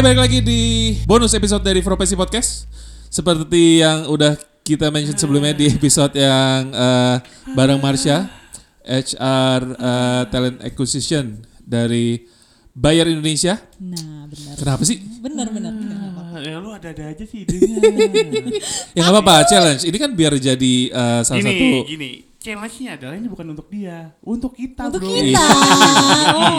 Hai, balik lagi di bonus episode dari Profesi Podcast. Seperti yang udah kita mention sebelumnya di episode yang eh, bareng Marsha, HR eh, Talent Acquisition dari Bayer Indonesia. Nah, benar. Kenapa sih? Benar, benar. Ah, ya lu ada-ada aja sih idenya. Ya nggak apa-apa, challenge. Ini kan biar jadi eh, salah gini, satu gini. Challenge-nya adalah ini bukan untuk dia, untuk kita, Untuk bro. kita.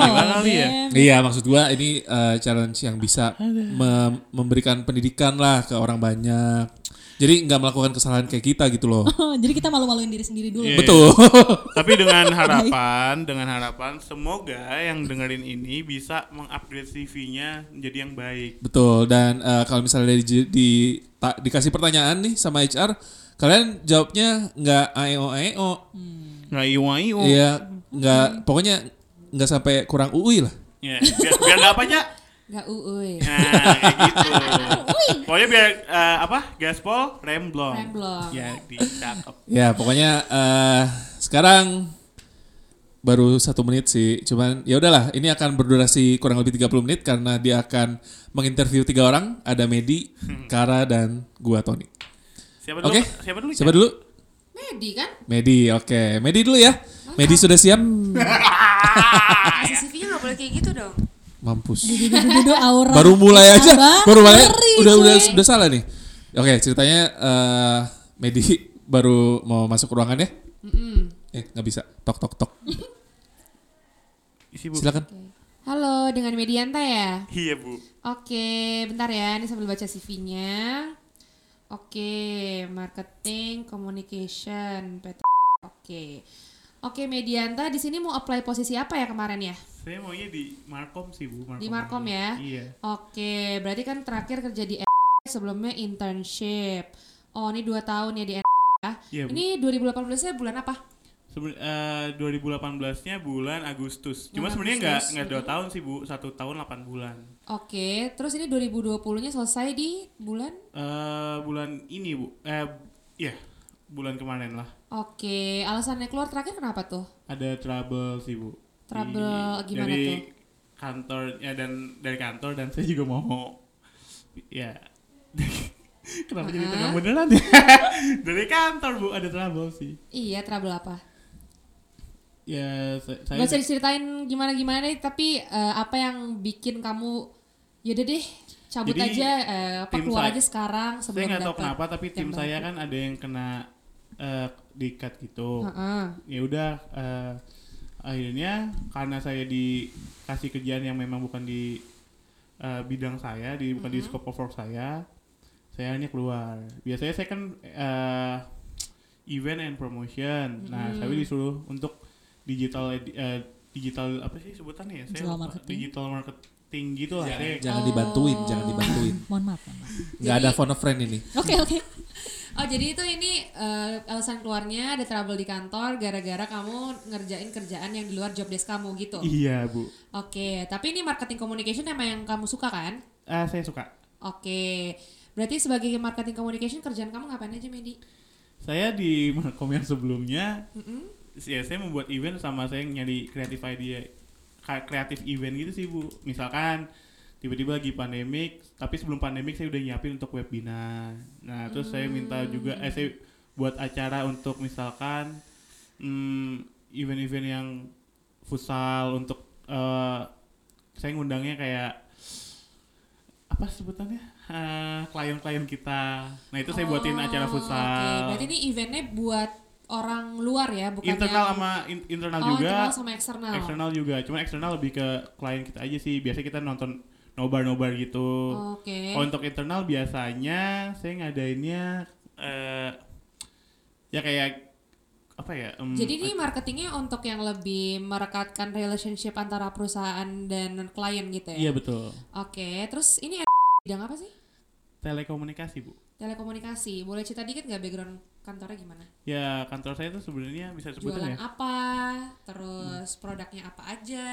Gila kali ya. Iya, maksud gua ini eh, challenge yang bisa mem- memberikan pendidikan lah ke orang banyak. Jadi nggak melakukan kesalahan kayak kita gitu loh. Oh, jadi kita malu-maluin diri sendiri dulu. Iya. Betul. Tapi dengan harapan, dengan harapan semoga yang dengerin ini bisa mengupgrade CV-nya menjadi yang baik. Betul. Dan eh, kalau misalnya di, di- ta- dikasih pertanyaan nih sama HR, kalian jawabnya nggak aeo aeo. Nggak iwa iwa. Iya, nggak pokoknya nggak sampai kurang UI lah. Ya, biar, biar nggak apa aja. Gak uui. Nah, kayak gitu. Pokoknya biar eh, apa? Gaspol, remblong. Remblong. Ya, di cakep. Ya, pokoknya eh sekarang baru satu menit sih. Cuman ya udahlah, ini akan berdurasi kurang lebih 30 menit karena dia akan menginterview tiga orang. Ada Medi, Kara, dan gua Tony. Siapa dulu? Oke. Siapa dulu? Siapa dulu? Medi kan? Medi, oke. Medi dulu ya. Medi sudah siap? Kasih CV-nya gak boleh kayak gitu dong. Mampus. Dudu aura. Baru mulai aja, Abang, baru mulai udah udah udah salah nih. Oke, ceritanya eh Medi baru mau masuk ruangan ya? Mm-mm. Eh, nggak bisa. Tok tok tok. Isi, Bu. Silakan. Halo, dengan Medianta ya? Iya, Bu. Oke, bentar ya. Ini sambil baca CV-nya. Oke, marketing, communication, PT. Oke. Oke, Medianta di sini mau apply posisi apa ya kemarin ya? Saya maunya di Markom sih, Bu. Di Markom ya? Iya. Oke, berarti kan terakhir kerja di sebelumnya internship. Oh, ini dua tahun ya di ya. Iya, Bu. Ini 2018-nya bulan apa? Seben- eh, 2018-nya bulan Agustus. Cuma sebenarnya nggak nggak dua tahun sih bu, satu tahun 8 bulan. Oke, terus ini 2020-nya selesai di bulan? eh bulan ini bu, eh iya bulan kemarin lah. Oke, alasannya keluar terakhir kenapa tuh? Ada trouble sih bu. Trouble gimana dari tuh? kantor ya dan dari kantor dan saya juga mau ya kenapa jadi Ah. tegang beneran ya dari kantor bu ada trouble sih Iya, trouble apa? Ya sa- saya Gak usah diceritain gimana-gimana deh, tapi eh, apa yang bikin kamu yaudah deh cabut Jadi, aja, eh, apa keluar saya- aja sekarang saya sebelum nggak tahu kenapa tapi tim yang saya kan ada yang kena eh, diikat gitu. Heeh. ya udah eh, akhirnya karena saya dikasih kerjaan yang memang bukan di eh, bidang saya di bukan di scope of work saya saya akhirnya keluar. Biasanya saya kan eh, event and promotion. Nah saya disuruh untuk digital eh, digital apa sih sebutannya ya saya Digital marketing. digital marketing gitu lah saya Jangan dibantuin, jangan dibantuin. Mohon maaf, mohon maaf. Nggak ada phone a friend ini. Oke, oke. Oh jadi itu ini eh, alasan keluarnya ada trouble di kantor gara-gara kamu ngerjain kerjaan yang di luar job desk kamu gitu. iya bu Oke, tapi ini marketing communication emang yang kamu suka kan? Ah, saya suka Oke, berarti sebagai marketing communication kerjaan kamu ngapain aja Medi? saya di Markom yang sebelumnya Mm-mm. Ya saya membuat event sama saya nyari kreatif idea kreatif event gitu sih bu. Misalkan tiba-tiba lagi pandemik tapi sebelum pandemik saya udah nyiapin untuk webinar. Nah terus saya minta juga eh saya buat acara untuk misalkan hmm, event-event yang futsal untuk eh, saya ngundangnya kayak apa sebutannya? Eh, klien-klien kita. Nah itu saya buatin acara Oh, futsal. Oke, berarti ini eventnya buat orang luar ya, bukan internal yang- sama in- internal oh, juga internal sama eksternal. eksternal juga cuma eksternal lebih ke klien kita aja sih biasanya kita nonton nobar nobar gitu Oke. kalau untuk internal biasanya saya ngadainnya eh ya kayak apa ya em, Jadi ini marketingnya untuk yang lebih merekatkan relationship antara perusahaan dan klien gitu ya? iya betul Oke, terus ini bidang apa sih? telekomunikasi bu Telekomunikasi. Boleh cerita dikit nggak background kantornya gimana? ya kantor saya tuh sebenarnya bisa sebutin Jualan ya apa? Terus produknya apa aja?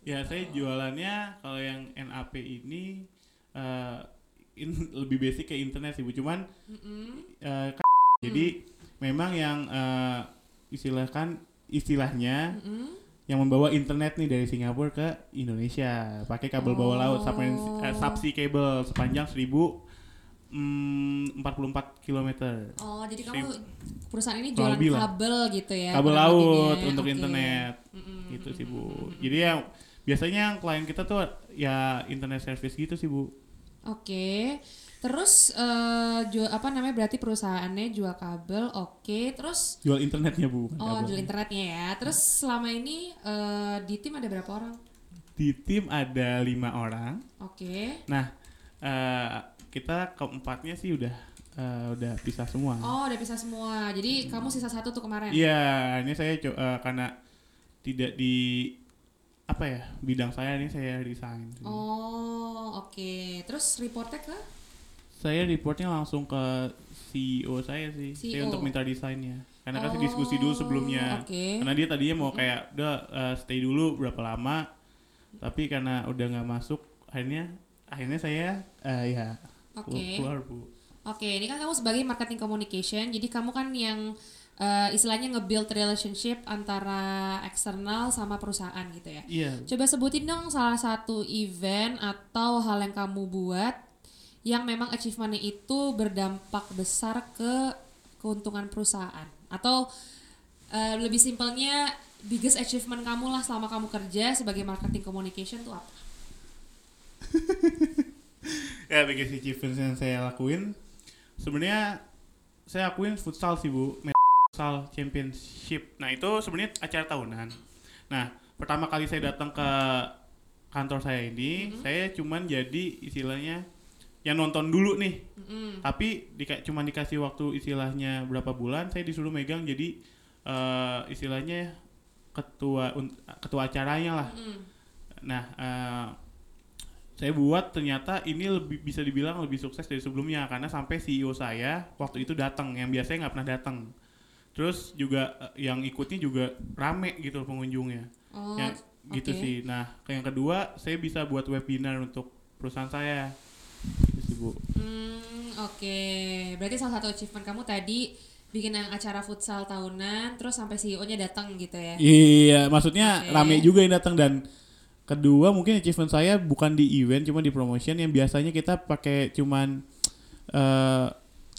ya saya jualannya kalau yang NAP ini eh, in- lebih basic ke internet sih bu cuman Mm-mm. eh, kan- jadi memang yang eh, istilahkan istilahnya Mm-mm. yang membawa internet nih dari Singapura ke Indonesia pakai kabel bawah laut submarine eh, subsea cable sepanjang 1000 mm, 44 km. Oh, jadi kamu perusahaan ini jualan kabel gitu ya? kabel laut lebihnya. untuk Oke. internet Mm-mm. gitu sih bu jadi ya biasanya yang klien kita tuh ya internet service gitu sih bu Oke. Terus eh jual apa namanya berarti perusahaannya jual kabel, oke. Terus jual internetnya bu bukan oh kabel. jual internetnya ya. Terus selama ini eh di tim ada berapa orang? di tim ada lima orang Oke. nah eh, kita keempatnya sih udah eh, udah pisah semua Oh udah bisa semua. Jadi kamu sisa satu tuh kemarin. iya ini saya eh, karena tidak di apa ya bidang saya ini saya resign sih. Oh oke. Terus reportnya ke? saya reportnya langsung ke CEO saya sih saya CEO. untuk minta desainnya karena kasih Oh, diskusi dulu sebelumnya Oke. karena dia tadinya mau kayak udah uh, stay dulu berapa lama tapi karena udah nggak masuk akhirnya akhirnya saya uh, ya Oke. keluar bu Oke, ini kan kamu sebagai marketing communication, jadi kamu kan yang eh, istilahnya nge-build relationship antara eksternal sama perusahaan gitu ya. iya Coba sebutin dong salah satu event atau hal yang kamu buat yang memang achievementnya itu berdampak besar ke keuntungan perusahaan atau eh, lebih simpelnya biggest achievement kamu lah selama kamu kerja sebagai marketing communication tuh apa? ya biggest achievement yang saya lakuin. Sebenarnya saya akuin futsal sih bu. Futsal championship. Nah itu sebenarnya acara tahunan. Nah pertama kali saya datang ke kantor saya ini saya cuman jadi istilahnya yang nonton dulu nih. Mm-mm. tapi di, cuman dikasih waktu istilahnya berapa bulan saya disuruh megang jadi eh, istilahnya ketua un- ketua acaranya lah. Mm. nah eh, saya buat ternyata ini lebih bisa dibilang lebih sukses dari sebelumnya karena sampai CEO saya waktu itu datang yang biasanya nggak pernah datang terus juga eh, yang ikutnya juga rame gitu pengunjungnya Oh, yang gitu oke. sih nah yang kedua saya bisa buat webinar untuk perusahaan saya gitu sih bu Hmm, oke. Berarti salah satu achievement kamu tadi bikin yang acara futsal tahunan, terus sampai CEO-nya datang gitu ya? Iya, maksudnya Oke. rame juga yang datang dan kedua mungkin achievement saya bukan di event cuma di promotion yang biasanya kita pakai cuman eh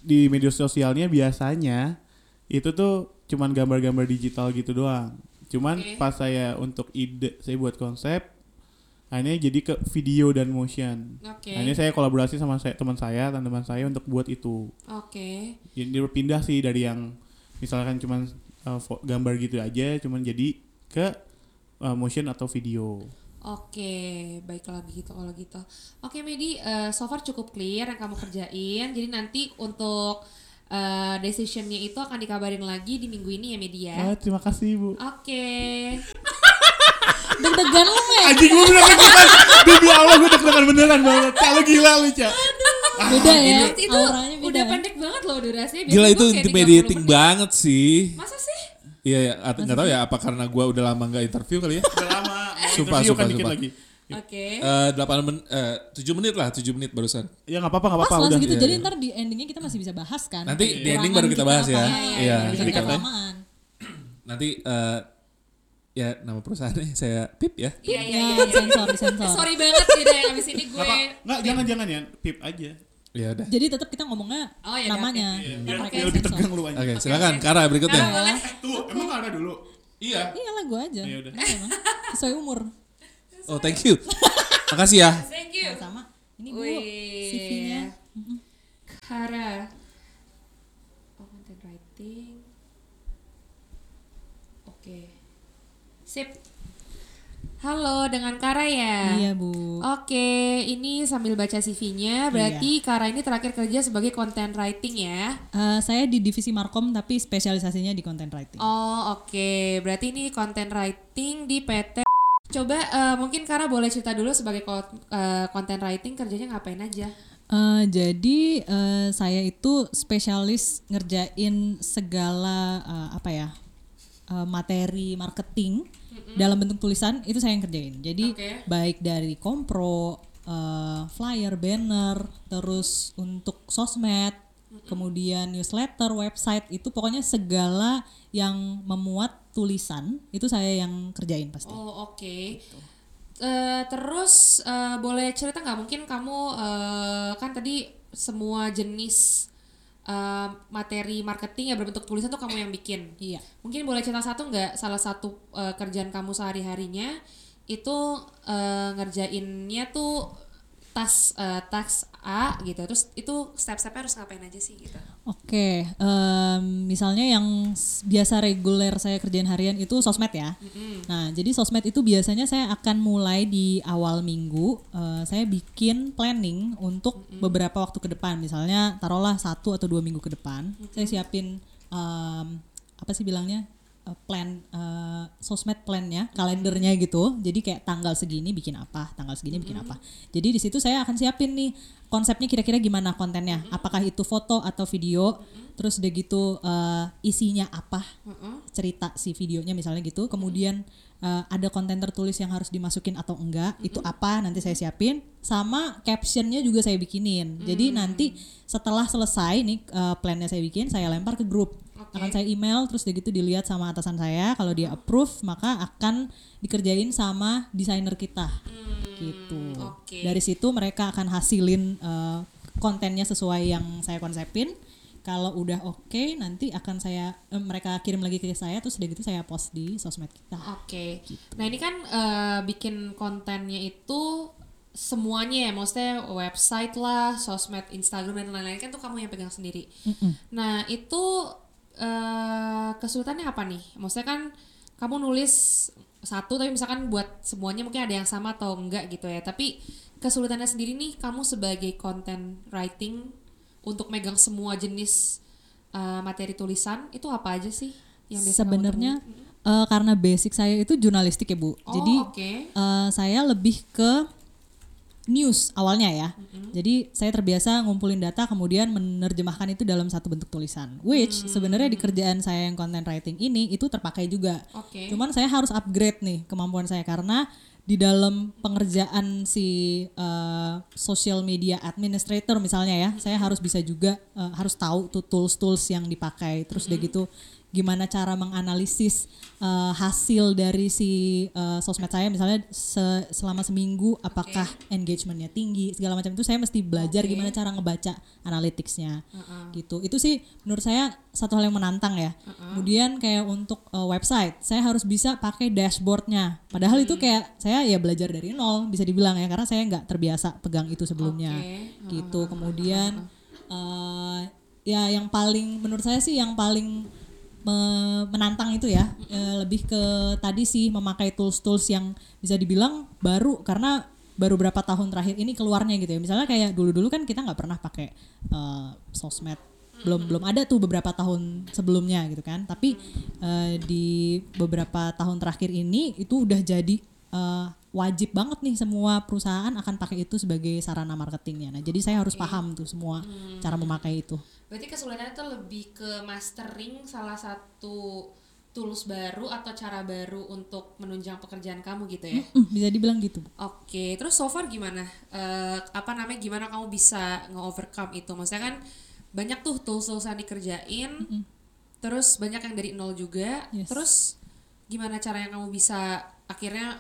di media sosialnya biasanya itu tuh cuman gambar-gambar digital gitu doang. Cuman Oke. pas saya untuk ide saya buat konsep akhirnya jadi ke video dan motion. Oke. Akhirnya saya kolaborasi sama saya, teman saya, teman-teman saya untuk buat itu. Oke. Jadi dia berpindah sih dari yang misalkan cuman uh, gambar gitu aja, cuman jadi ke uh, motion atau video. Oke, baiklah gitu kalau gitu. Oke, Medi, eh, so far cukup clear yang kamu kerjain. Jadi nanti untuk eh, decisionnya itu akan dikabarin lagi di minggu ini ya, Medi ya. Ah, terima kasih bu. Oke. Deg-degan lu nggak? Anjing gue bener deg-degan. Demi Allah gue deg-degan beneran banget. Kalau gila lu cak. Beda ya, Itu, itu auranya beda. udah pendek banget loh durasinya. Gila itu gua kayak 30 intimidating banget sih. Masa sih? Iya ya, nggak tahu ya apa karena gua udah lama nggak interview kali ya. Udah lama. Sumpah, interview sumpah, kan dikit sumpah. lagi. Oke. Eh, Delapan men, eh, tujuh menit lah, tujuh menit barusan. Ya nggak apa-apa nggak apa-apa udah. segitu, Iya, jadi iya. ntar di endingnya kita masih bisa bahas kan. Nanti di ending baru kita bahas ya. Iya, Iya. iya, ya. kelamaan. Nanti eh, ya nama perusahaannya saya pip ya. Iya, iya, Ya, iya. iya. sensor, sensor. Sorry banget ya yang abis ini gue. Nggak apa, nggak jangan jangan ya, pip aja. Ya udah. Jadi tetap kita ngomongnya Oh, iya, namanya. Mereka biar yang lebih tegang lu aja. Oke, silakan Kara berikutnya. Kara, boleh. Tuh, emang nggak ada dulu. Iya. Iya lah gue aja. Ya udah. Iya, emang. Sesuai umur. Oh, thank you. Makasih ya. Thank you. Sama. Ini bu. CV-nya. Kara. Oh, content writing. Oke. Sip. Halo, dengan Kara ya? Iya bu. Oke, ini sambil baca CV-nya, berarti Kara ini terakhir kerja sebagai content writing ya? Eh, saya di divisi Markom tapi spesialisasinya di content writing. Oh, oke. Berarti ini content writing di PT. Coba eh, mungkin Kara boleh cerita dulu sebagai eh, content writing kerjanya ngapain aja? Eh, jadi eh, saya itu spesialis ngerjain segala eh, apa ya eh, materi marketing dalam bentuk tulisan itu saya yang kerjain. Jadi Oke. baik dari kompro, eh, flyer, banner, terus untuk sosmed, kemudian newsletter, website itu pokoknya segala yang memuat tulisan itu saya yang kerjain pasti. Oh oke. Eh, terus eh, boleh cerita nggak mungkin kamu eh, kan tadi semua jenis eh, materi marketing ya berbentuk tulisan tuh kamu yang bikin. Iya. Mungkin boleh cerita satu nggak salah satu eh, kerjaan kamu sehari harinya itu eh, ngerjainnya tuh tas eh, tas A gitu. Terus itu step-stepnya harus ngapain aja sih gitu. Oke, em, misalnya yang biasa reguler saya kerjain harian itu sosmed ya. Nah, jadi sosmed itu biasanya saya akan mulai di awal minggu. eh, saya bikin planning untuk beberapa waktu ke depan. Misalnya taruhlah satu atau dua minggu ke depan. Saya siapin em, apa sih bilangnya plan eh, sosmed plannya, kalendernya gitu. Jadi kayak tanggal segini bikin apa, tanggal segini bikin apa. Jadi di situ saya akan siapin nih konsepnya kira-kira gimana kontennya. Apakah itu foto atau video? Terus udah gitu eh, isinya apa? Cerita si videonya misalnya gitu. Kemudian eh, ada konten tertulis yang harus dimasukin atau enggak? Itu apa? Nanti saya siapin. Sama captionnya juga saya bikinin. Jadi nanti setelah selesai nih eh, plannya saya bikin, saya lempar ke grup akan saya email terus udah gitu dilihat sama atasan saya kalau dia approve maka akan dikerjain sama desainer kita gitu oke. dari situ mereka akan hasilin eh, kontennya sesuai yang saya konsepin kalau udah oke nanti akan saya eh, mereka kirim lagi ke saya terus udah gitu saya post di sosmed kita Oke. Nah ini kan eh, bikin kontennya itu semuanya ya, maksudnya website lah, sosmed, Instagram dan lain-lain kan tuh kamu yang pegang sendiri. Nah itu eh kesulitannya apa nih? Maksudnya kan kamu nulis satu tapi misalkan buat semuanya mungkin ada yang sama atau enggak gitu ya. Tapi kesulitannya sendiri nih kamu sebagai content writing untuk megang semua jenis eh, materi tulisan itu apa aja sih yang sebenarnya eh, karena basic saya itu jurnalistik ya bu Oh, jadi oke. eh, saya lebih ke news awalnya ya. Jadi saya terbiasa ngumpulin data kemudian menerjemahkan itu dalam satu bentuk tulisan. Which sebenarnya di kerjaan saya yang content writing ini itu terpakai juga. Oke. Cuman saya harus upgrade nih kemampuan saya karena di dalam pengerjaan si eh, social media administrator misalnya ya, saya harus bisa juga eh, harus tahu tuh tools-tools yang dipakai. Terus udah gitu gimana cara menganalisis eh, hasil dari si eh, sosmed saya. Misalnya se- selama seminggu apakah engagementnya tinggi segala macam itu saya mesti belajar Oke. gimana cara ngebaca analyticsnya. Gitu. Itu sih menurut saya satu hal yang menantang ya. Kemudian kayak untuk eh, website saya harus bisa pakai dashboardnya. Padahal itu kayak saya ya belajar dari nol bisa dibilang ya karena saya nggak terbiasa pegang itu sebelumnya. Oke. gitu. Kemudian eh, ya yang paling menurut saya sih yang paling menantang itu ya. Eh, lebih ke tadi sih memakai tools-tools yang bisa dibilang baru karena baru berapa tahun terakhir ini keluarnya gitu ya. Misalnya kayak dulu-dulu kan kita nggak pernah pakai eh, sosmed. Belum belum ada tuh beberapa tahun sebelumnya gitu kan. Tapi eh, di beberapa tahun terakhir ini itu udah jadi eh, wajib banget nih semua perusahaan akan pakai itu sebagai sarana marketingnya. Nah jadi saya harus paham tuh semua cara memakai itu Berarti kesulitannya tuh lebih ke mastering salah satu tools baru atau cara baru untuk menunjang pekerjaan kamu gitu ya. Hmm, bisa dibilang gitu. Oke, terus so far gimana? Eh, apa namanya gimana kamu bisa nge-overcome itu? Maksudnya kan banyak tuh tools-tools yang dikerjain, terus banyak yang dari nol juga. Yes. Terus gimana cara yang kamu bisa akhirnya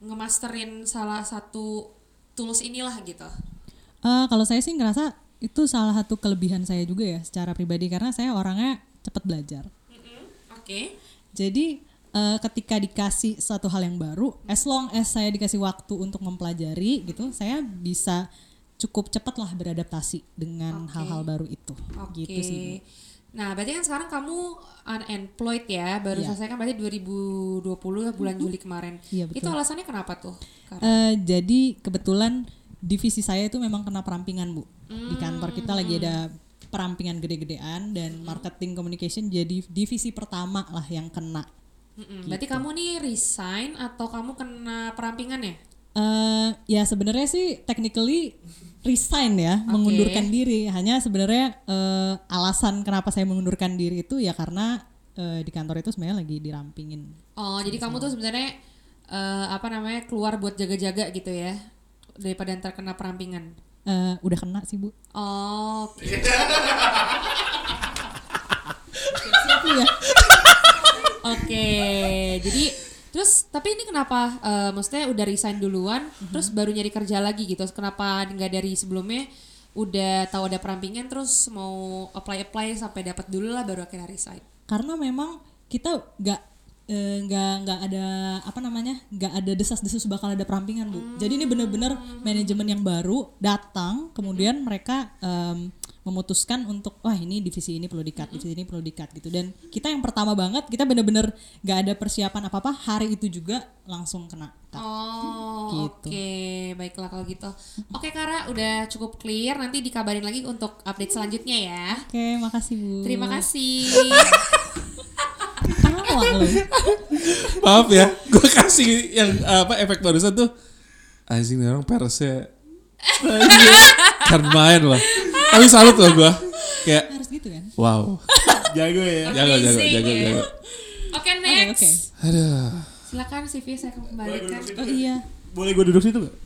ngemasterin salah satu tools inilah gitu? Eh, kalau saya sih ngerasa itu salah satu kelebihan saya juga ya secara pribadi karena saya orangnya cepat belajar. Oke. Jadi eh, ketika dikasih suatu hal yang baru, as long as saya dikasih waktu untuk mempelajari gitu, saya bisa cukup cepat lah beradaptasi dengan hal-hal baru itu. Oke. Gitu sih. Bu. Nah, berarti kan sekarang kamu unemployed ya, baru Iya. selesai kan berarti 2020 bulan Juli kemarin. Iya, betul. Itu alasannya kenapa tuh? Karena Eh, jadi kebetulan divisi saya itu memang kena perampingan bu. Di kantor kita lagi ada perampingan gede-gedean dan marketing communication jadi divisi pertama lah yang kena. Mm-mm. berarti kamu nih resign atau kamu kena perampingan ya? eh ya sebenarnya sih technically resign ya, mengundurkan diri. Hanya sebenarnya eh, alasan kenapa saya mengundurkan diri itu ya karena eh, di kantor itu sebenarnya lagi dirampingin. Oh, jadi kamu tuh sebenarnya eh, apa namanya keluar buat jaga-jaga gitu ya daripada ntar kena perampingan. Eh, udah kena sih bu. Oh, oke. Siap Bu, ya. Oke, jadi terus tapi ini kenapa eh, maksudnya udah resign duluan terus baru nyari kerja lagi gitu. Kenapa nggak dari sebelumnya udah tahu ada perampingan terus mau apply apply sampai dapat dulu lah baru akhirnya resign. karena memang kita nggak eh, nggak nggak ada apa namanya nggak ada desas-desus bakal ada perampingan bu jadi ini benar-benar manajemen yang baru datang kemudian mereka em, memutuskan untuk wah ini divisi ini perlu dikat divisi ini perlu dikat gitu dan kita yang pertama banget kita benar-benar nggak ada persiapan apa apa hari itu juga langsung kena cut. Oh, Gitu. oke, baiklah kalau gitu. Oke, Kara, udah cukup clear. Nanti dikabarin lagi untuk update selanjutnya ya. oke makasih bu Terima kasih. Lu. Maaf ya, gue kasih yang apa efek barusan tuh anjing nih orang persnya kan main lah. Tapi salut loh gue. Kayak harus gitu kan wow. Jago ya. Jago jago jago jago. Oke, oke next. oke Aduh. Silakan CV saya akan kembalikan. oh iya Boleh gue duduk situ gak?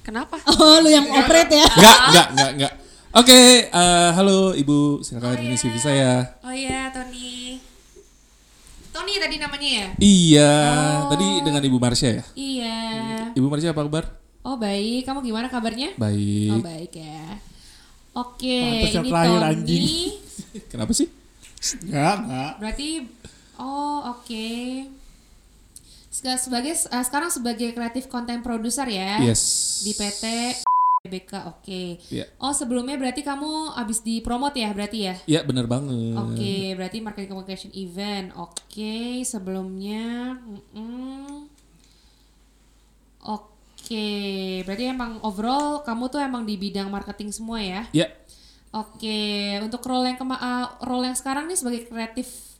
Kenapa? oh lu yang operate ya Enggak, enggak, enggak, enggak. Oke, eh, halo Ibu, silakan ini CV saya. Oh iya, Tony. Tony tadi namanya ya? Iya, Oh. tadi dengan Ibu Marsha ya. Iya. Ibu Marsha apa kabar? Oh baik, kamu gimana kabarnya? Oh Baik. baik ya. Oke, yang ini terakhir, Tony. anjing. Kenapa sih? Enggak, enggak. Berarti, oh oke. Sega- Sebagai eh, sekarang sebagai kreatif konten producer ya Yes. di PT BK, oke. Iya. Oh sebelumnya berarti kamu abis di promote ya berarti ya? Iya, bener banget. Oke, berarti marketing communication event. Oke, sebelumnya, mm-mm. oke, berarti emang overall kamu tuh emang di bidang marketing semua ya? Ya, Oke, untuk role yang kema uh, role yang sekarang nih sebagai kreatif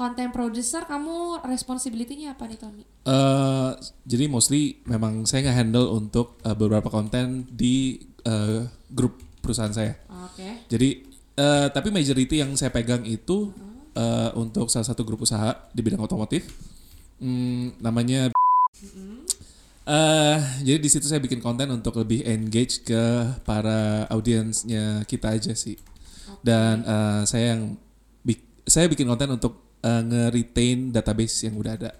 content producer, kamu responsibility-nya apa nih Tony? eh jadi mostly memang saya nggak handle untuk eh, beberapa konten di eh, grup perusahaan saya. Oke, Jadi eh, tapi majority yang saya pegang itu eh, untuk salah satu grup usaha di bidang otomotif. Hmm, namanya eh jadi di situ saya bikin konten untuk lebih engage ke para audiensnya kita aja sih. Dan eh, saya yang saya bikin konten untuk eh, nge-retain database yang udah ada.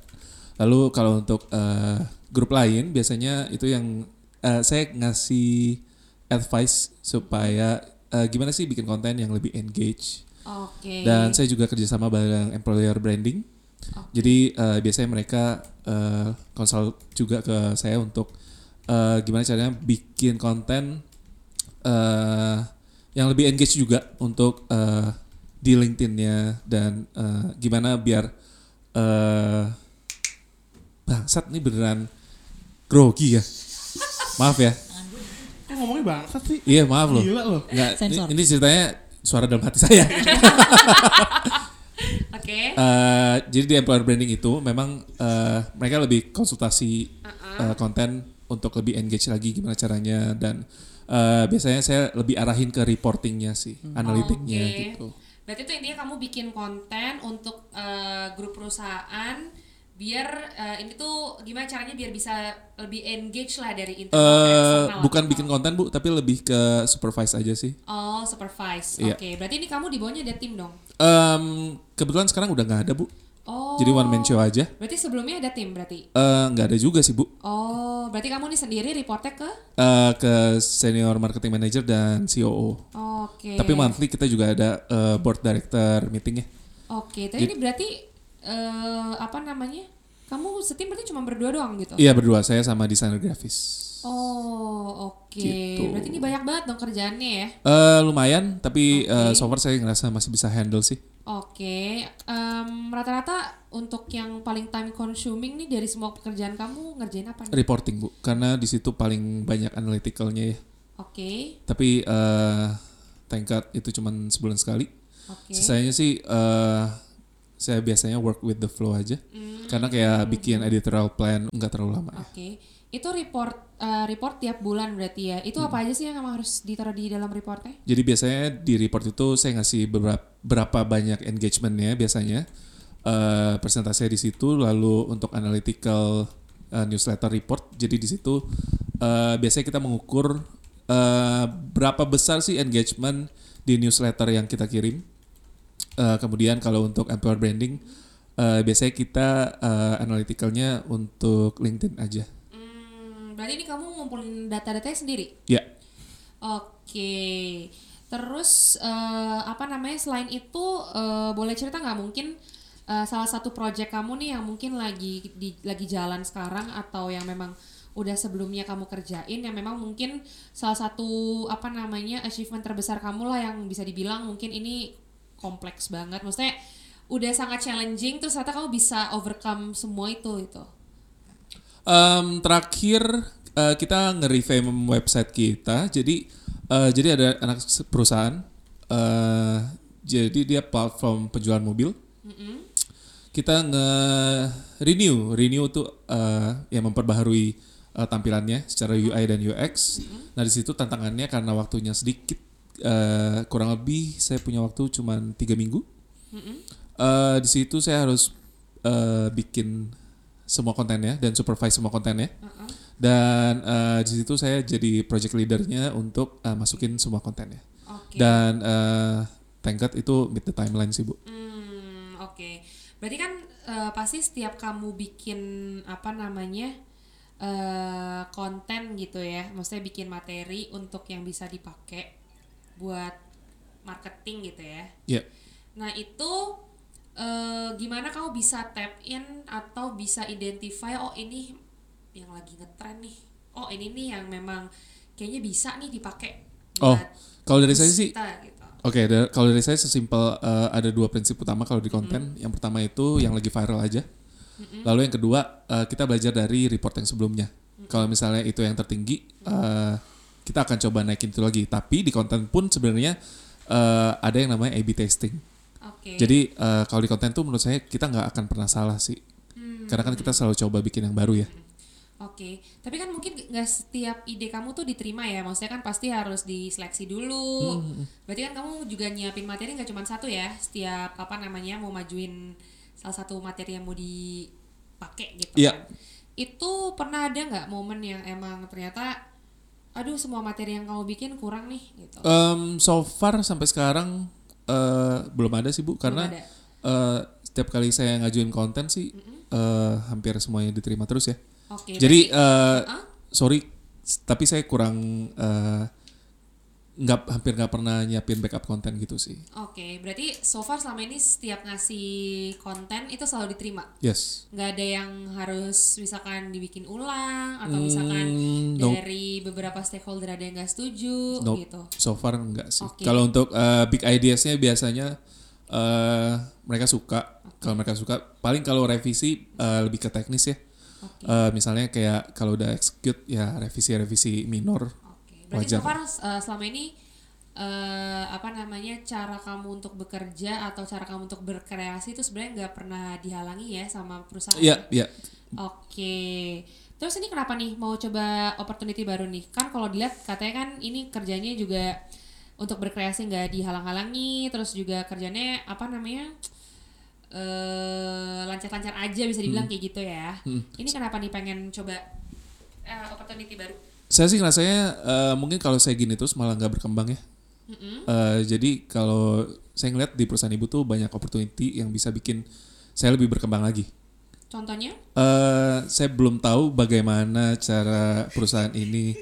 Lalu kalau untuk eh, grup lain biasanya itu yang eh, saya ngasih advice supaya eh, gimana sih bikin konten yang lebih engage. oke. Dan saya juga kerjasama bareng employer branding. Jadi eh, biasanya mereka eh, konsul juga ke saya untuk eh, gimana caranya bikin konten eh, yang lebih engage juga untuk eh, di LinkedIn-nya dan eh, gimana biar eh, bangsat nih beneran grogi ya. Maaf ya. Kok ngomongnya bangsat sih? Iya maaf loh. Gila loh. Nggak, ini, ini ceritanya suara dalam hati saya. Oke. Eh, jadi di employer branding itu memang eh, mereka lebih konsultasi eh, konten untuk lebih engage lagi gimana caranya dan eh, biasanya saya lebih arahin ke reportingnya sih, analitiknya Oke. gitu. Berarti itu intinya kamu bikin konten untuk eh, grup perusahaan biar eh, ini tuh gimana caranya biar bisa lebih engage lah dari internal Eh eksternal bukan atau- bikin konten bu, tapi lebih ke supervise aja sih. Oh, supervise. Iya. Oke, berarti ini kamu di bawahnya ada tim dong. Em, kebetulan sekarang udah nggak ada bu, Oh. jadi one man show aja. Berarti sebelumnya ada tim berarti. Eh, nggak ada juga sih bu, Oh, berarti kamu nih sendiri reportnya ke Eh, ke senior marketing manager dan COO. Oke. Tapi monthly kita juga ada eh, board director meetingnya. Oke, tapi ini berarti eh apa namanya? Kamu setim berarti cuma berdua doang gitu? Iya berdua saya sama desainer grafis. Oh, oke. Gitu. Berarti ini banyak banget dong kerjaannya ya. Eh lumayan, tapi eh, Oke. so far saya ngerasa masih bisa handle sih. Oke, em, rata-rata untuk yang paling time consuming nih dari semua pekerjaan kamu ngerjain apa nih? Reporting bu, karena di situ paling banyak analyticalnya ya. Oke, Tapi eh thank God itu cuman sebulan sekali. oke. Sisanya sih eh saya biasanya work with the flow aja. Hmm. Karena kayak bikin editorial plan nggak terlalu lama ya. Itu report eh, report tiap bulan berarti ya. Itu Hmm. apa aja sih yang emang harus ditaruh di dalam reportnya? Jadi biasanya di report itu saya ngasih beberapa berapa banyak engagementnya biasanya eh persentase di situ lalu untuk analytical eh, newsletter report jadi di situ eh, biasanya kita mengukur eh, berapa besar sih engagement di newsletter yang kita kirim Eh, kemudian kalau untuk employer branding eh, biasanya kita eh, analyticalnya untuk LinkedIn aja. Berarti ini kamu ngumpulin data-datanya sendiri? Ya. Oke. Terus eh, apa namanya selain itu eh, boleh cerita nggak mungkin eh, salah satu project kamu nih yang mungkin lagi di lagi jalan sekarang atau yang memang udah sebelumnya kamu kerjain yang memang mungkin salah satu apa namanya achievement terbesar kamu lah yang bisa dibilang mungkin ini kompleks banget. Maksudnya udah sangat challenging terus ternyata kamu bisa overcome semua itu itu. Em, terakhir eh, kita nge-revamp website kita. Jadi eh, jadi ada anak perusahaan. eh, jadi dia platform penjualan mobil. Kita nge-renew, renew tuh eh, ya memperbaharui eh, tampilannya secara UI dan UX. Nah di situ tantangannya karena waktunya sedikit, eh, kurang lebih saya punya waktu cuma tiga minggu. Eh, di situ saya harus eh, bikin semua kontennya dan supervise semua kontennya. Dan eh, di situ saya jadi project leadernya untuk eh, masukin semua kontennya. Oke. Dan eh, thank God itu meet the timeline sih bu. Hmm, oke. Berarti kan eh, pasti setiap kamu bikin apa namanya eh konten gitu ya, maksudnya bikin materi untuk yang bisa dipakai buat marketing gitu ya. Ya. Nah itu eh, gimana kamu bisa tap in atau bisa identify oh ini yang lagi ngetren nih, oh ini nih yang memang kayaknya bisa nih dipakai. Oh, kalau dari saya sih gitu. Oke, da- kalau dari saya sesimpel eh, ada dua prinsip utama kalau di konten. Yang pertama itu yang lagi viral aja. Lalu yang kedua eh, kita belajar dari report yang sebelumnya. Kalau misalnya itu yang tertinggi, eh, kita akan coba naikin itu lagi. Tapi di konten pun sebenarnya eh, ada yang namanya A/B testing. Oke. Jadi eh, kalau di konten tuh menurut saya kita nggak akan pernah salah sih. Karena kan kita selalu coba bikin yang baru ya. Oke, tapi kan mungkin nggak setiap ide kamu tuh diterima ya, maksudnya kan pasti harus diseleksi dulu. Berarti kan kamu juga nyiapin materi nggak cuma satu ya, setiap apa namanya mau majuin salah satu materi yang mau dipakai gitu Iya. kan. Itu pernah ada nggak momen yang emang ternyata, aduh semua materi yang kamu bikin kurang nih gitu. Em, so far sampai sekarang eh, belum ada sih bu, karena eh, setiap kali saya ngajuin konten sih eh, hampir semuanya diterima terus ya. Oke. Jadi berarti- eh, Hah? sorry, tapi saya kurang eh, nggak hampir nggak pernah nyiapin backup konten gitu sih. Oke, berarti so far selama ini setiap ngasih konten itu selalu diterima. Yes. nggak ada yang harus misalkan dibikin ulang atau misalkan Hmm, nope. dari beberapa stakeholder ada yang nggak setuju Nope. gitu. So far enggak sih. Oke. Kalau untuk eh, big ideasnya biasanya eh, mereka suka. Kalau mereka suka, paling kalau revisi eh, lebih ke teknis ya. Eh, misalnya kayak kalau udah execute ya revisi-revisi minor. Berarti so Wajar. far uh, selama ini eh, apa namanya cara kamu untuk bekerja atau cara kamu untuk berkreasi itu sebenarnya nggak pernah dihalangi ya sama perusahaan. Iya, iya. Oke. Terus ini kenapa nih mau coba opportunity baru nih? Kan kalau dilihat katanya kan ini kerjanya juga untuk berkreasi nggak dihalang-halangi, terus juga kerjanya apa namanya? eh lancar-lancar aja bisa dibilang kayak gitu ya. Ini kenapa nih pengen coba eh, opportunity baru? Saya sih rasanya eh, mungkin kalau saya gini terus malah nggak berkembang ya. Eh, jadi kalau saya ngeliat di perusahaan ibu tuh banyak opportunity yang bisa bikin saya lebih berkembang lagi. Contohnya? eh saya belum tahu bagaimana cara perusahaan ini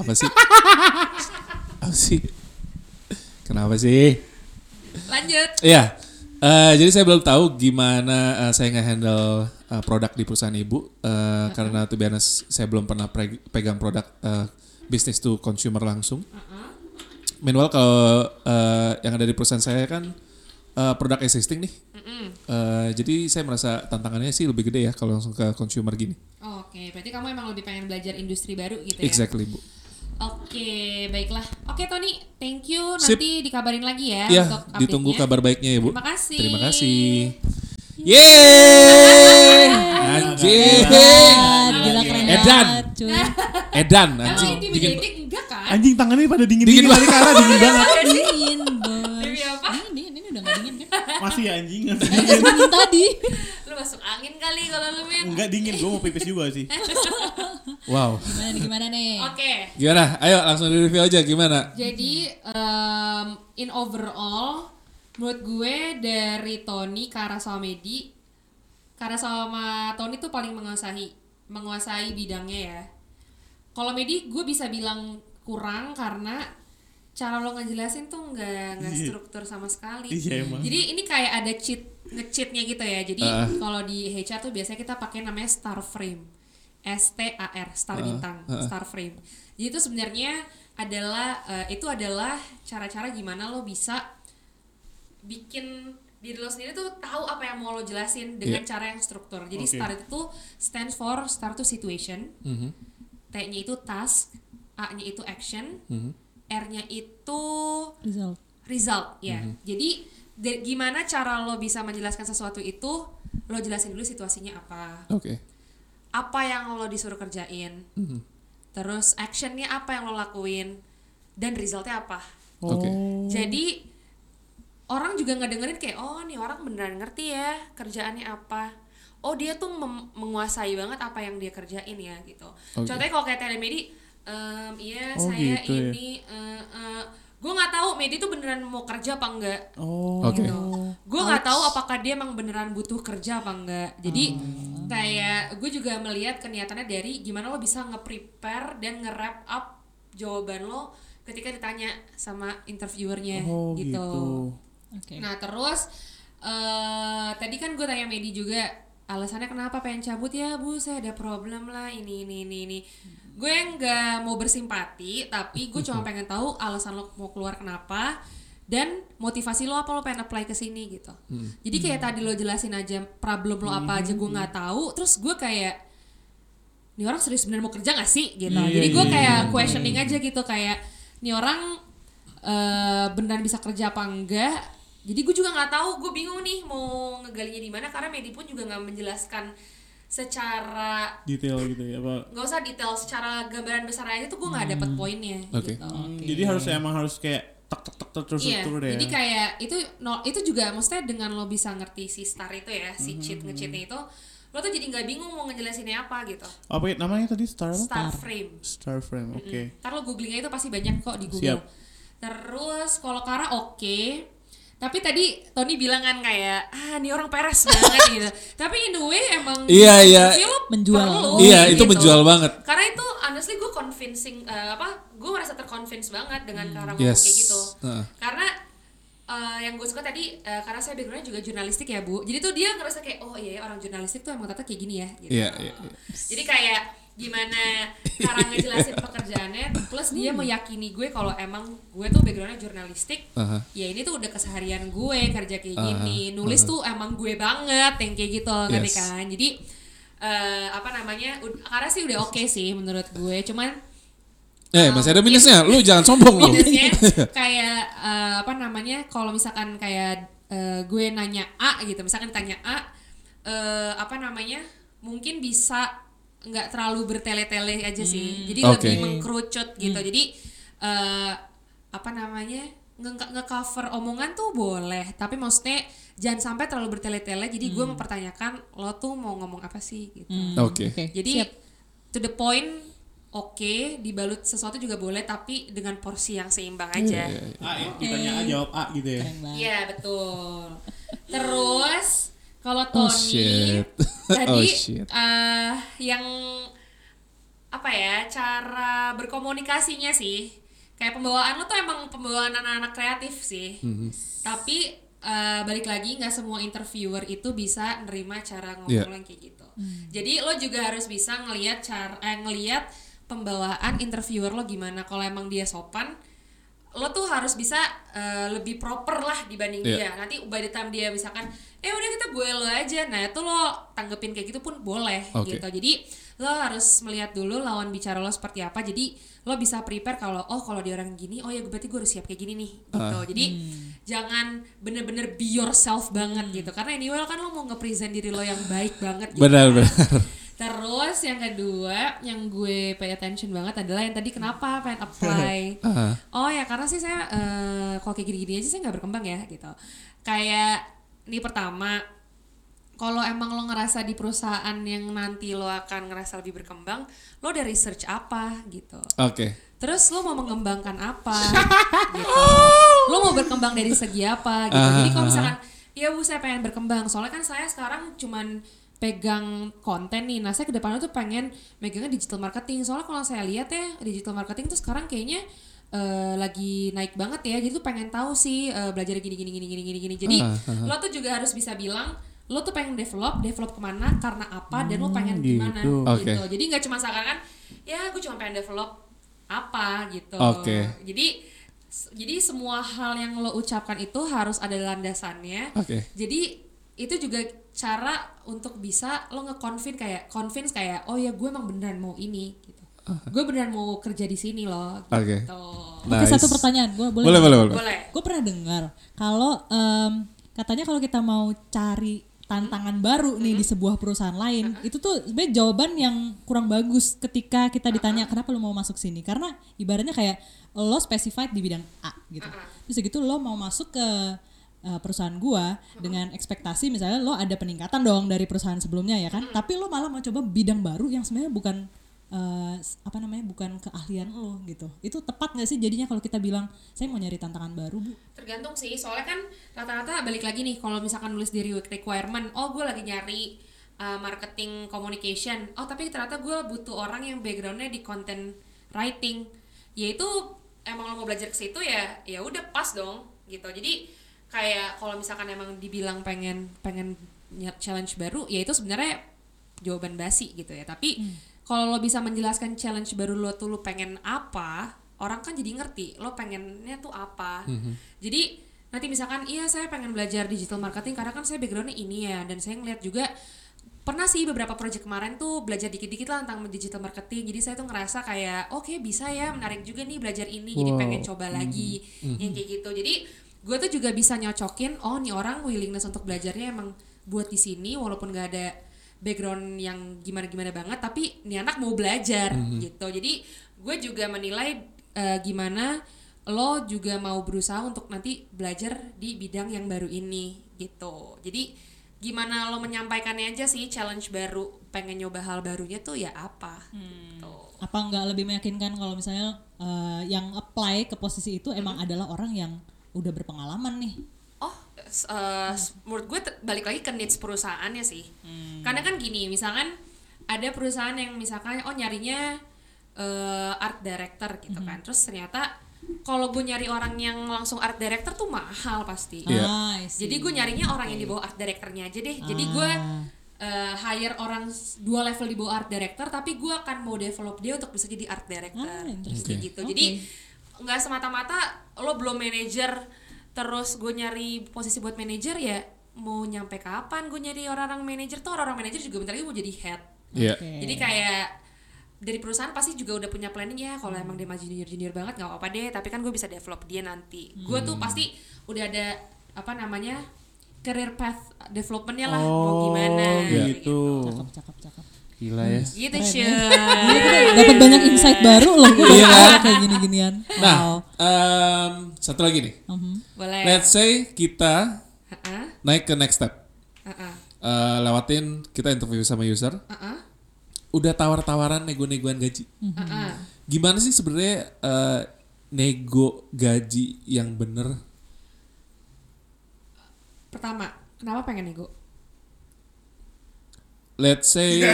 apa sih? apa sih? Kenapa sih? Lanjut. Iya. eh, jadi saya belum tahu gimana eh, saya nge-handle eh, produk di perusahaan ibu eh, karena tuh biasa saya belum pernah pre- pegang produk eh, business to consumer langsung. Meanwhile kalau eh, yang ada di perusahaan saya kan eh, produk existing nih. Eh, jadi saya merasa tantangannya sih lebih gede ya kalau langsung ke consumer gini. Oke, berarti kamu emang lebih pengen belajar industri baru gitu ya? Exactly bu. Oke, baiklah. Oke Tony, thank you. Sip. Nanti dikabarin lagi ya Ya, untuk ditunggu kabar baiknya ya bu. Terima kasih. Terima kasih. Yeay, anjing. Gila keren Edan. Edan, anjing. intimidating enggak kan? Anjing tangannya pada dingin Dingin dingin, tadi karena dingin banget. dingin bos. Dingin, dingin, ini udah gak dingin kan? Masih ya anjing. dingin tadi. Lu masuk angin kali kalau lu Min. Enggak dingin, gue mau pipis juga sih. Wow. Gimana nih, gimana nih? Oke. Gimana? Ayo langsung di review aja gimana? Jadi um, in overall menurut gue dari Tony Kara sama Medi Kara sama Tony tuh paling menguasai menguasai bidangnya ya. Kalau Medi gue bisa bilang kurang karena cara lo ngejelasin tuh nggak nggak struktur sama sekali. Iya, emang. jadi ini kayak ada cheat ngecheatnya gitu ya. Jadi Ah. kalau di HR tuh biasanya kita pakai namanya star frame. S T A R star bintang star frame. Jadi itu sebenarnya adalah eh, itu adalah cara-cara gimana lo bisa bikin diri lo sendiri tuh tahu apa yang mau lo jelasin dengan cara yang struktur jadi Oke. star itu tuh stands for start to situation Mhm, T-nya itu task A-nya itu action mhm. R-nya itu Result. result ya. Jadi de- gimana cara lo bisa menjelaskan sesuatu itu lo jelasin dulu situasinya apa. Oke. Apa yang lo disuruh kerjain. Mhm. Terus actionnya apa yang lo lakuin dan resultnya apa. Oke. Jadi orang juga nggak dengerin kayak oh nih orang beneran ngerti ya kerjaannya apa. Oh dia tuh menguasai banget apa yang dia kerjain ya gitu. Oke. Contohnya kalau kayak telemedi, em, iya Oh, saya gitu ya. ini, gue nggak tahu Medi tuh beneran mau kerja apa enggak. Oh. Oke. gitu. Gue nggak tahu apakah dia emang beneran butuh kerja apa enggak. Jadi kayak gue juga melihat keniatannya dari gimana lo bisa nge-prepare dan nge-wrap up jawaban lo ketika ditanya sama interviewernya Oh, gitu. gitu. Oke. Nah terus eh tadi kan gue tanya Medi juga alasannya kenapa pengen cabut? Ya bu saya ada problem lah ini ini ini ini. Gue nggak mau bersimpati tapi gue cuma pengen tahu alasan lo mau keluar kenapa dan motivasi lo apa lo pengen apply ke sini gitu. Jadi kayak tadi lo jelasin aja problem lo apa aja gue nggak tahu terus gue kayak ini orang serius bener mau kerja gak sih? Gitu. Iya, jadi gue iya, kayak iya. questioning aja gitu kayak ini orang eh beneran bisa kerja apa enggak jadi gue juga nggak tahu gue bingung nih mau ngegalinya di mana karena Medi pun juga nggak menjelaskan secara Detail gitu ya, Pak. nggak usah detail secara gambaran besar aja tuh gue nggak dapet poinnya Oke. gitu Jadi harus emang harus kayak tek tek tek tek terus Iya, terus deh. jadi kayak itu no, itu juga maksudnya dengan lo bisa ngerti si star itu ya, si cheat nge-cheatnya itu, lo tuh jadi nggak bingung mau ngejelasinnya apa gitu. apa ya, namanya tadi star apa? Star frame. Star frame. Oke. Ntar lo googlingnya itu pasti banyak kok di Google. Siap. Terus kalau Kara oke. Tapi tadi Tony bilang kan kayak ah ini orang peres banget gitu. Tapi in the way emang Iya, iya. Menjual. perlu, Iya, itu gitu. menjual banget. Karena itu honestly gue convincing eh, apa? Gue merasa terconvince banget dengan Kara ngomong Yes. kayak gitu. Heeh. Karena eh, yang gue suka tadi eh, karena saya backgroundnya juga jurnalistik ya bu. Jadi tuh dia ngerasa kayak oh iya ya, orang jurnalistik tuh emang ternyata kayak gini ya. Gitu. Iya, iya. iya. Jadi kayak gimana cara ngejelasin pekerjaannya plus dia meyakini gue kalau emang gue tuh backgroundnya jurnalistik Aha. ya ini tuh udah keseharian gue kerja kayak Aha, gini nulis tuh emang gue banget yang kayak gitu ngerti Yes. kan jadi eh, apa namanya karena sih udah oke sih menurut gue cuman Eh, masih ada minusnya. Lu jangan sombong lu. minusnya kayak eh, apa namanya kalau misalkan kayak eh, gue nanya A gitu misalkan tanya A eh, apa namanya mungkin bisa nggak terlalu bertele-tele aja sih jadi Oke. lebih mengkerucut gitu jadi eh, apa namanya nge- nge-cover omongan tuh boleh tapi maksudnya jangan sampai terlalu bertele-tele jadi gue mempertanyakan lo tuh mau ngomong apa sih gitu Oke. Oke. jadi siap. to the point oke dibalut sesuatu juga boleh tapi dengan porsi yang seimbang aja Iya, iya, iya. A ya, ditanya A jawab A gitu ya. Iya betul. Terus kalau Oh, Tony shit. tadi Oh, shit. eh, yang apa ya cara berkomunikasinya sih kayak pembawaan lo tuh emang pembawaan anak-anak kreatif sih. Mhm. Tapi eh, balik lagi nggak semua interviewer itu bisa nerima cara ngomong lo yang kayak gitu. Jadi lo juga harus bisa ngelihat cara eh, ngelihat pembawaan interviewer lo gimana. Kalau emang dia sopan, harus bisa eh, lebih proper lah dibanding Iya. dia. Nanti by the time dia misalkan, eh udah kita gue lo aja. Nah itu lo tanggepin kayak gitu pun boleh Oke. gitu. Jadi lo harus melihat dulu lawan bicara lo seperti apa. Jadi lo bisa prepare kalau oh kalau dia orang gini, oh ya berarti gue harus siap kayak gini nih gitu. Ah. Jadi jangan bener-bener be yourself banget gitu. Karena anyway kan lo mau nge-present diri lo yang baik banget gitu. Benar, benar. Terus yang kedua yang gue pay attention banget adalah yang tadi kenapa pengen apply. Aha. Oh ya karena sih saya eh, kalau kayak gini-gini aja saya nggak berkembang ya gitu. Kayak ini pertama kalau emang lo ngerasa di perusahaan yang nanti lo akan ngerasa lebih berkembang, lo udah research apa gitu. Oke. Terus lo mau mengembangkan apa gitu. Lo mau berkembang dari segi apa gitu. Ah, Jadi kalau ah, misalkan ya bu saya pengen berkembang, soalnya kan saya sekarang cuman pegang konten nih. Nah saya ke depannya tuh pengen megangnya digital marketing. Soalnya kalau saya lihat ya digital marketing tuh sekarang kayaknya eh, lagi naik banget ya. Jadi tuh pengen tahu sih eh, belajar gini gini gini gini gini gini. Jadi Ah, ah, lo tuh juga harus bisa bilang lo tuh pengen develop, develop ke mana, karena apa, dan lo pengen gimana gitu. Oke. gitu. Jadi nggak cuma seakan-akan ya gue cuma pengen develop apa gitu. Oke. Jadi jadi semua hal yang lo ucapkan itu harus ada landasannya. Oke. Jadi itu juga cara untuk bisa lo nge-convince kayak convince kayak oh ya gue emang beneran mau ini gitu. Gue beneran mau kerja di sini loh Oke. gitu. Oke Nice. satu pertanyaan, gue boleh. Boleh, boleh, boleh. Boleh. Gue pernah dengar kalau em, katanya kalau kita mau cari tantangan baru nih di sebuah perusahaan lain, itu tuh sebenarnya jawaban yang kurang bagus ketika kita ditanya kenapa lo mau masuk sini. Karena ibaratnya kayak lo specified di bidang A gitu. Terus gitu lo mau masuk ke uh, perusahaan gua dengan ekspektasi misalnya lo ada peningkatan dong dari perusahaan sebelumnya ya kan. Tapi lo malah mau coba bidang baru yang sebenarnya bukan uh, apa namanya bukan keahlian lo gitu. Itu tepat nggak sih jadinya kalau kita bilang saya mau nyari tantangan baru bu? Tergantung sih, soalnya kan rata-rata balik lagi nih kalau misalkan nulis di requirement, oh gue lagi nyari uh, marketing communication, oh tapi ternyata gue butuh orang yang backgroundnya di content writing, yaitu emang lo mau belajar ke situ ya, ya udah pas dong gitu. Jadi kayak kalau misalkan emang dibilang pengen pengen nyet challenge baru, ya itu sebenarnya jawaban basi gitu ya. Tapi kalau lo bisa menjelaskan challenge baru lo tuh lo pengen apa, orang kan jadi ngerti lo pengennya tuh apa. Jadi nanti misalkan iya saya pengen belajar digital marketing karena kan saya backgroundnya ini ya. Dan saya ngeliat juga pernah sih beberapa project kemarin tuh belajar dikit-dikit lah tentang digital marketing. Jadi saya tuh ngerasa kayak oke bisa ya menarik juga nih belajar ini jadi Wow. pengen coba lagi. Yang kayak gitu. Jadi gue tuh juga bisa nyocokin oh nih orang willingness untuk belajarnya emang buat di sini walaupun gak ada background yang gimana-gimana banget tapi nih anak mau belajar gitu. Jadi gue juga menilai eh, gimana lo juga mau berusaha untuk nanti belajar di bidang yang baru ini gitu. Jadi gimana lo menyampaikannya aja sih challenge baru pengen nyoba hal barunya tuh ya apa gitu. Apa nggak lebih meyakinkan kalau misalnya uh, yang apply ke posisi itu emang adalah orang yang udah berpengalaman nih? Oh, s- menurut gue balik lagi ke needs perusahaannya sih. Karena kan gini, misalkan ada perusahaan yang misalkan oh nyarinya eh, art director gitu kan. Terus ternyata kalau gue nyari orang yang langsung art director tuh mahal pasti. Iya. Ah, I see. Jadi gue nyarinya orang yang di bawah art directornya aja deh. Jadi gue Ah. eh, hire orang dua level di bawah art director, tapi gue akan mau develop dia untuk bisa jadi art director. Ah. Kayak gitu. Oke. Jadi nggak semata-mata lo belum manajer, terus gue nyari posisi buat manajer ya mau nyampe kapan gue nyari orang-orang manajer tuh orang-orang manajer juga bentar lagi mau jadi head. Iya. Oke. Jadi kayak dari perusahaan pasti juga udah punya planning ya kalau emang dia masih junior junior banget nggak apa-apa deh tapi kan gue bisa develop dia nanti gue tuh pasti udah ada apa namanya career path developmentnya lah mau gimana gitu. gitu cakep cakep cakep. Gila ya. gitu Keren Syul. Ini kita dapat banyak insight baru loh gue Iya kan? kayak gini-ginian. Nah, Wow. em, satu lagi nih. Mhm. boleh Let's say kita Heeh, naik ke next step. heeh, Eh, lewatin kita interview sama user. heeh, Udah tawar-tawaran nego-negoan gaji. heeh. Gimana sih sebenarnya eh, nego gaji yang bener? pertama kenapa pengen nego Let's say,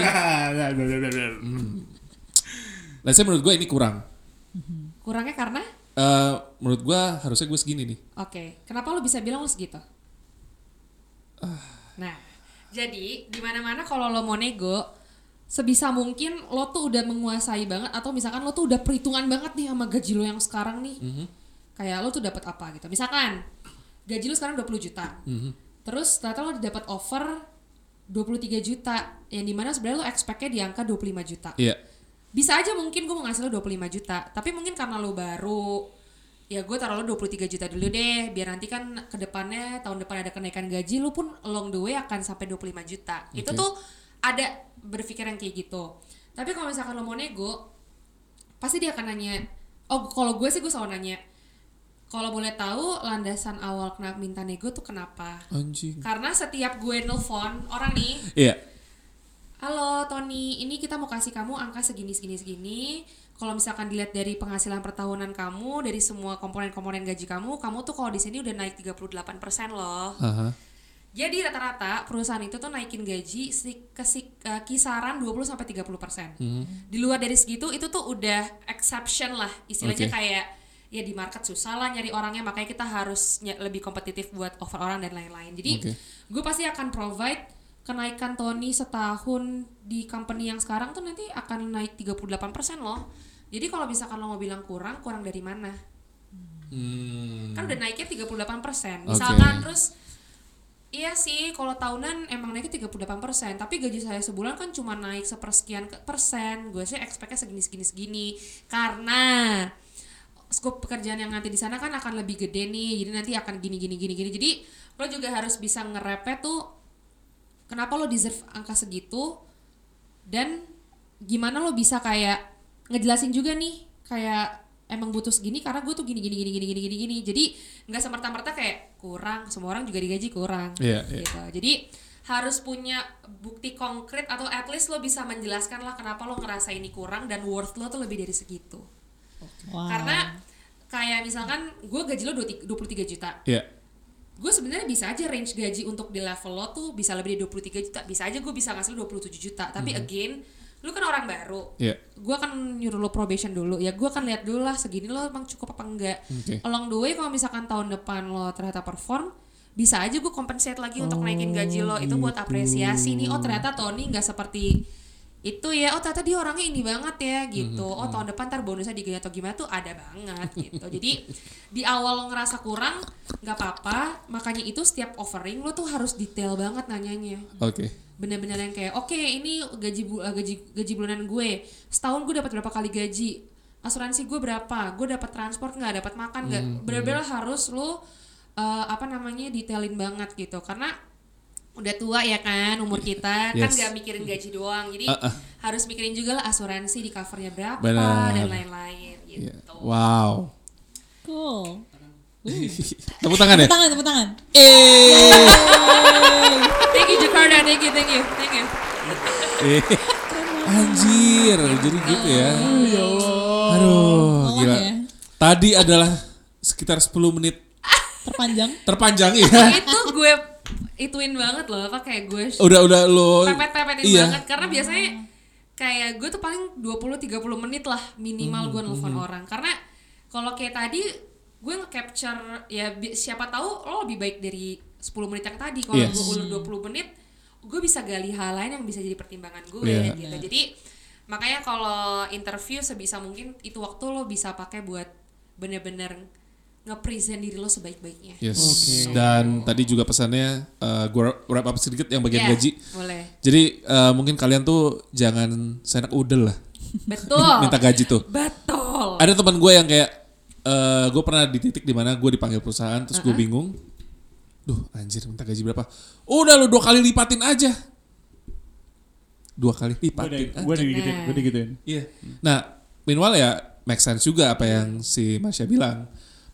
let's say menurut gue ini kurang. kurangnya karena Eh, menurut gue harusnya gue segini nih. Oke, kenapa lu bisa bilang lu segitu? Nah, jadi di mana-mana kalau lo mau nego, sebisa mungkin lo tuh udah menguasai banget atau misalkan lo tuh udah perhitungan banget nih sama gaji lo yang sekarang nih. Kayak lo tuh dapat apa gitu. Misalkan gaji lo sekarang 20 juta. Mhm. Terus ternyata lo dapat offer 23 juta yang di mana sebenarnya lo expect-nya di angka 25 juta Iya. bisa aja mungkin gue mau ngasih lo 25 juta tapi mungkin karena lo baru ya gue taruh lo 23 juta dulu deh biar nanti kan ke depannya tahun depan ada kenaikan gaji lo pun along the way akan sampai 25 juta itu Oke. tuh ada berpikir yang kayak gitu tapi kalau misalkan lo mau nego pasti dia akan nanya oh kalau gue sih gue selalu nanya kalau boleh tahu landasan awal kenapa minta nego tuh kenapa Anjing. karena setiap gue nelfon orang nih Iya. Halo Tony, ini kita mau kasih kamu angka segini segini segini. kalau misalkan dilihat dari penghasilan per tahunan kamu dari semua komponen-komponen gaji kamu, kamu tuh kalau di sini udah naik 38% loh. Aha. Jadi rata-rata perusahaan itu tuh naikin gaji ke kisaran 20 sampai 30%. Hmm. Di luar dari segitu itu tuh udah exception lah. Istilahnya Oke. kayak ya di market susah lah nyari orangnya makanya kita harus ny- lebih kompetitif buat offer orang dan lain-lain. Jadi Oke. gue pasti akan provide kenaikan Tony setahun di company yang sekarang tuh nanti akan naik 38% loh. Jadi kalau misalkan lo mau bilang kurang, kurang dari mana? Hmm. Kan udah naiknya 38%. Oke. Misalkan terus Iya sih, kalau tahunan emang naiknya 38%, tapi gaji saya sebulan kan cuma naik sepersekian ke- persen. Gue sih expect-nya segini segini segini. Karena skop pekerjaan yang nanti di sana kan akan lebih gede nih. Jadi nanti akan gini gini gini gini. Jadi lo juga harus bisa ngerepet tuh kenapa lo deserve angka segitu dan gimana lo bisa kayak ngejelasin juga nih kayak emang butuh segini karena gue tuh gini gini gini gini gini gini gini jadi nggak semerta-merta kayak kurang semua orang juga digaji kurang Iya, iya. gitu jadi harus punya bukti konkret atau at least lo bisa menjelaskan lah kenapa lo ngerasa ini kurang dan worth lo tuh lebih dari segitu Wow. karena kayak misalkan gue gaji lo 23 juta. Iya. gue sebenarnya bisa aja range gaji untuk di level lo tuh bisa lebih dari 23 juta. Bisa aja gue bisa ngasih lo 27 juta. Tapi again lu kan orang baru. Iya. gue akan nyuruh lo probation dulu. Ya gue akan lihat dulu lah segini lo emang cukup apa enggak. Oke. along the way kalau misalkan tahun depan lo ternyata perform bisa aja gue compensate lagi untuk naikin gaji lo. Itu buat apresiasi nih. Oh ternyata Tony nggak seperti itu ya oh ternyata dia orangnya ini banget ya gitu. Oh tahun depan ntar bonusnya diganti atau gimana tuh ada banget gitu. Jadi di awal lo ngerasa kurang nggak apa-apa. Makanya itu setiap offering lo tuh harus detail banget nanyanya. Oke. bener-bener yang kayak oke ini gaji bu- eh, gaji gaji bulanan gue. Setahun gue dapat berapa kali gaji? Asuransi gue berapa? Gue dapat transport nggak? Dapat makan nggak? Bener-bener harus lo eh, apa namanya detailin banget gitu. Karena udah tua ya kan umur kita kan Yes. nggak mikirin gaji doang jadi Ah, ah. harus mikirin juga lah asuransi di covernya berapa Benar. dan lain-lain Iya. gitu Wow. Cool. Tepuk tangan ya? Tepuk tangan, tepuk tangan. thank you Jakarta thank you thank you thank you Eh, Anjir, jadi gitu ya. Aduh, Tolong gila. ya. Tadi adalah sekitar 10 menit Terpanjang. terpanjang ya. itu gue ituin banget loh apa kayak gue Udah udah lo pepet-pepetin iya. banget. Karena biasanya kayak gue tuh paling 20-30 menit lah minimal gue nelfon orang. Karena kalau kayak tadi gue nge-capture ya siapa tahu lo lebih baik dari 10 menit yang tadi. Kalau Yes. gue ulur 20 menit gue bisa gali hal lain yang bisa jadi pertimbangan gue Iya. gitu. Jadi makanya kalau interview sebisa mungkin itu waktu lo bisa pakai buat bener-bener nge-present diri lo sebaik-baiknya Yes. Dan tadi juga pesannya eh, gue wrap up sedikit yang bagian Ya, gaji. boleh Jadi eh, mungkin kalian tuh jangan senak udel lah betul minta gaji tuh. betul Ada teman gue yang kayak eh gue pernah di titik di mana gue dipanggil perusahaan terus gue bingung. Duh anjir minta gaji berapa? Udah lu dua kali lipatin aja. Dua kali lipatin. gue digituin, gue digituin. Iya. Nah, meanwhile ya make sense juga apa yang si Masya bilang.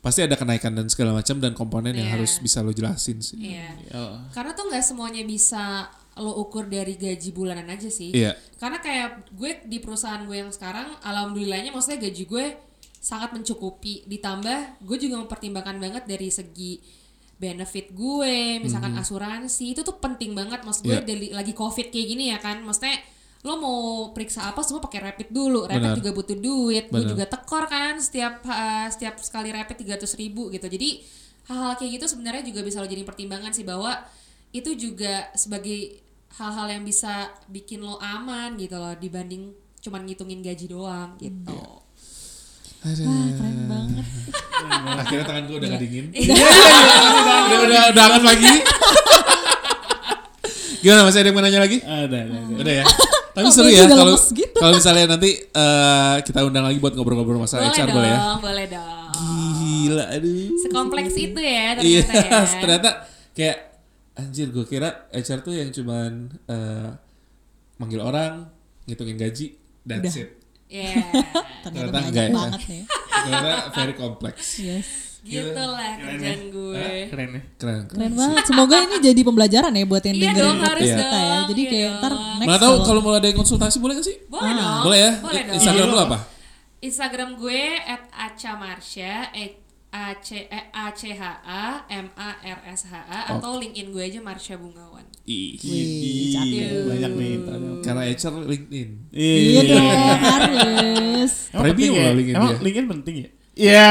Pasti ada kenaikan dan segala macam dan komponen yang Iya. harus bisa lo jelasin sih. Iya. Oh. Karena tuh nggak semuanya bisa lo ukur dari gaji bulanan aja sih. Iya. Karena kayak gue di perusahaan gue yang sekarang, alhamdulillahnya maksudnya gaji gue sangat mencukupi. Ditambah gue juga mempertimbangkan banget dari segi benefit gue, misalkan asuransi itu tuh penting banget. Maksud gue Iya. dari lagi covid kayak gini ya kan, maksudnya lo mau periksa apa semua pakai rapid dulu, rapid Benar. juga butuh duit, gue juga tekor kan setiap uh, setiap sekali rapid 300 ribu gitu. Jadi hal-hal kayak gitu sebenarnya juga bisa lo jadi pertimbangan sih bahwa itu juga sebagai hal-hal yang bisa bikin lo aman gitu loh dibanding cuman ngitungin gaji doang gitu. Aduh. Wah, keren banget. Akhirnya tangan gue udah gak dingin. Iya. udah, udah, udah hangat lagi. Gimana masih ada yang mau nanya lagi? Ada, ada, ada. Udah ya. Tapi seru ya kalau gitu? kalau misalnya nanti eh, kita undang lagi buat ngobrol-ngobrol masalah boleh HR dong, boleh ya. boleh dong. Gila, aduh. Sekompleks itu ya Iya, ternyata ya. ternyata kayak anjir gue kira HR tuh yang cuman eh, manggil orang, ngitungin gaji, that's Udah. it. Iya. Ternyata Ternyata banyak enggak ya. banget ya. Ternyata very complex. Yes. Gitu lah Keren kerjaan ya. gue. Keren ya. Keren. Keren banget. Semoga ini jadi pembelajaran ya buat yang Iya dengerin dong, harus kita ya. dong, Jadi iya kayak dong. ntar next Mana tahu kalau mau ada yang konsultasi boleh gak sih? Boleh dong. Boleh ya? Boleh dong. Instagram lu apa? Instagram gue @acamarsha e A C E A C H A M A R S H A atau LinkedIn gue aja Marsha Bungawan. Ih, Iya, banyak nih. karena HR LinkedIn. Iya dong, harus. Premium penting ya? loh LinkedIn Emang. LinkedIn penting ya? Iya.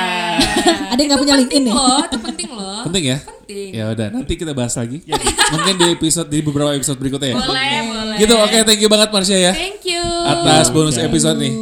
Ada yang nggak punya LinkedIn nih? loh, itu penting loh. Penting ya? Penting. Ya udah, nanti kita bahas lagi. Mungkin di episode di beberapa episode berikutnya ya. Boleh, boleh. Gitu, oke, thank you banget Marsha ya Thank you. atas bonus episode nih.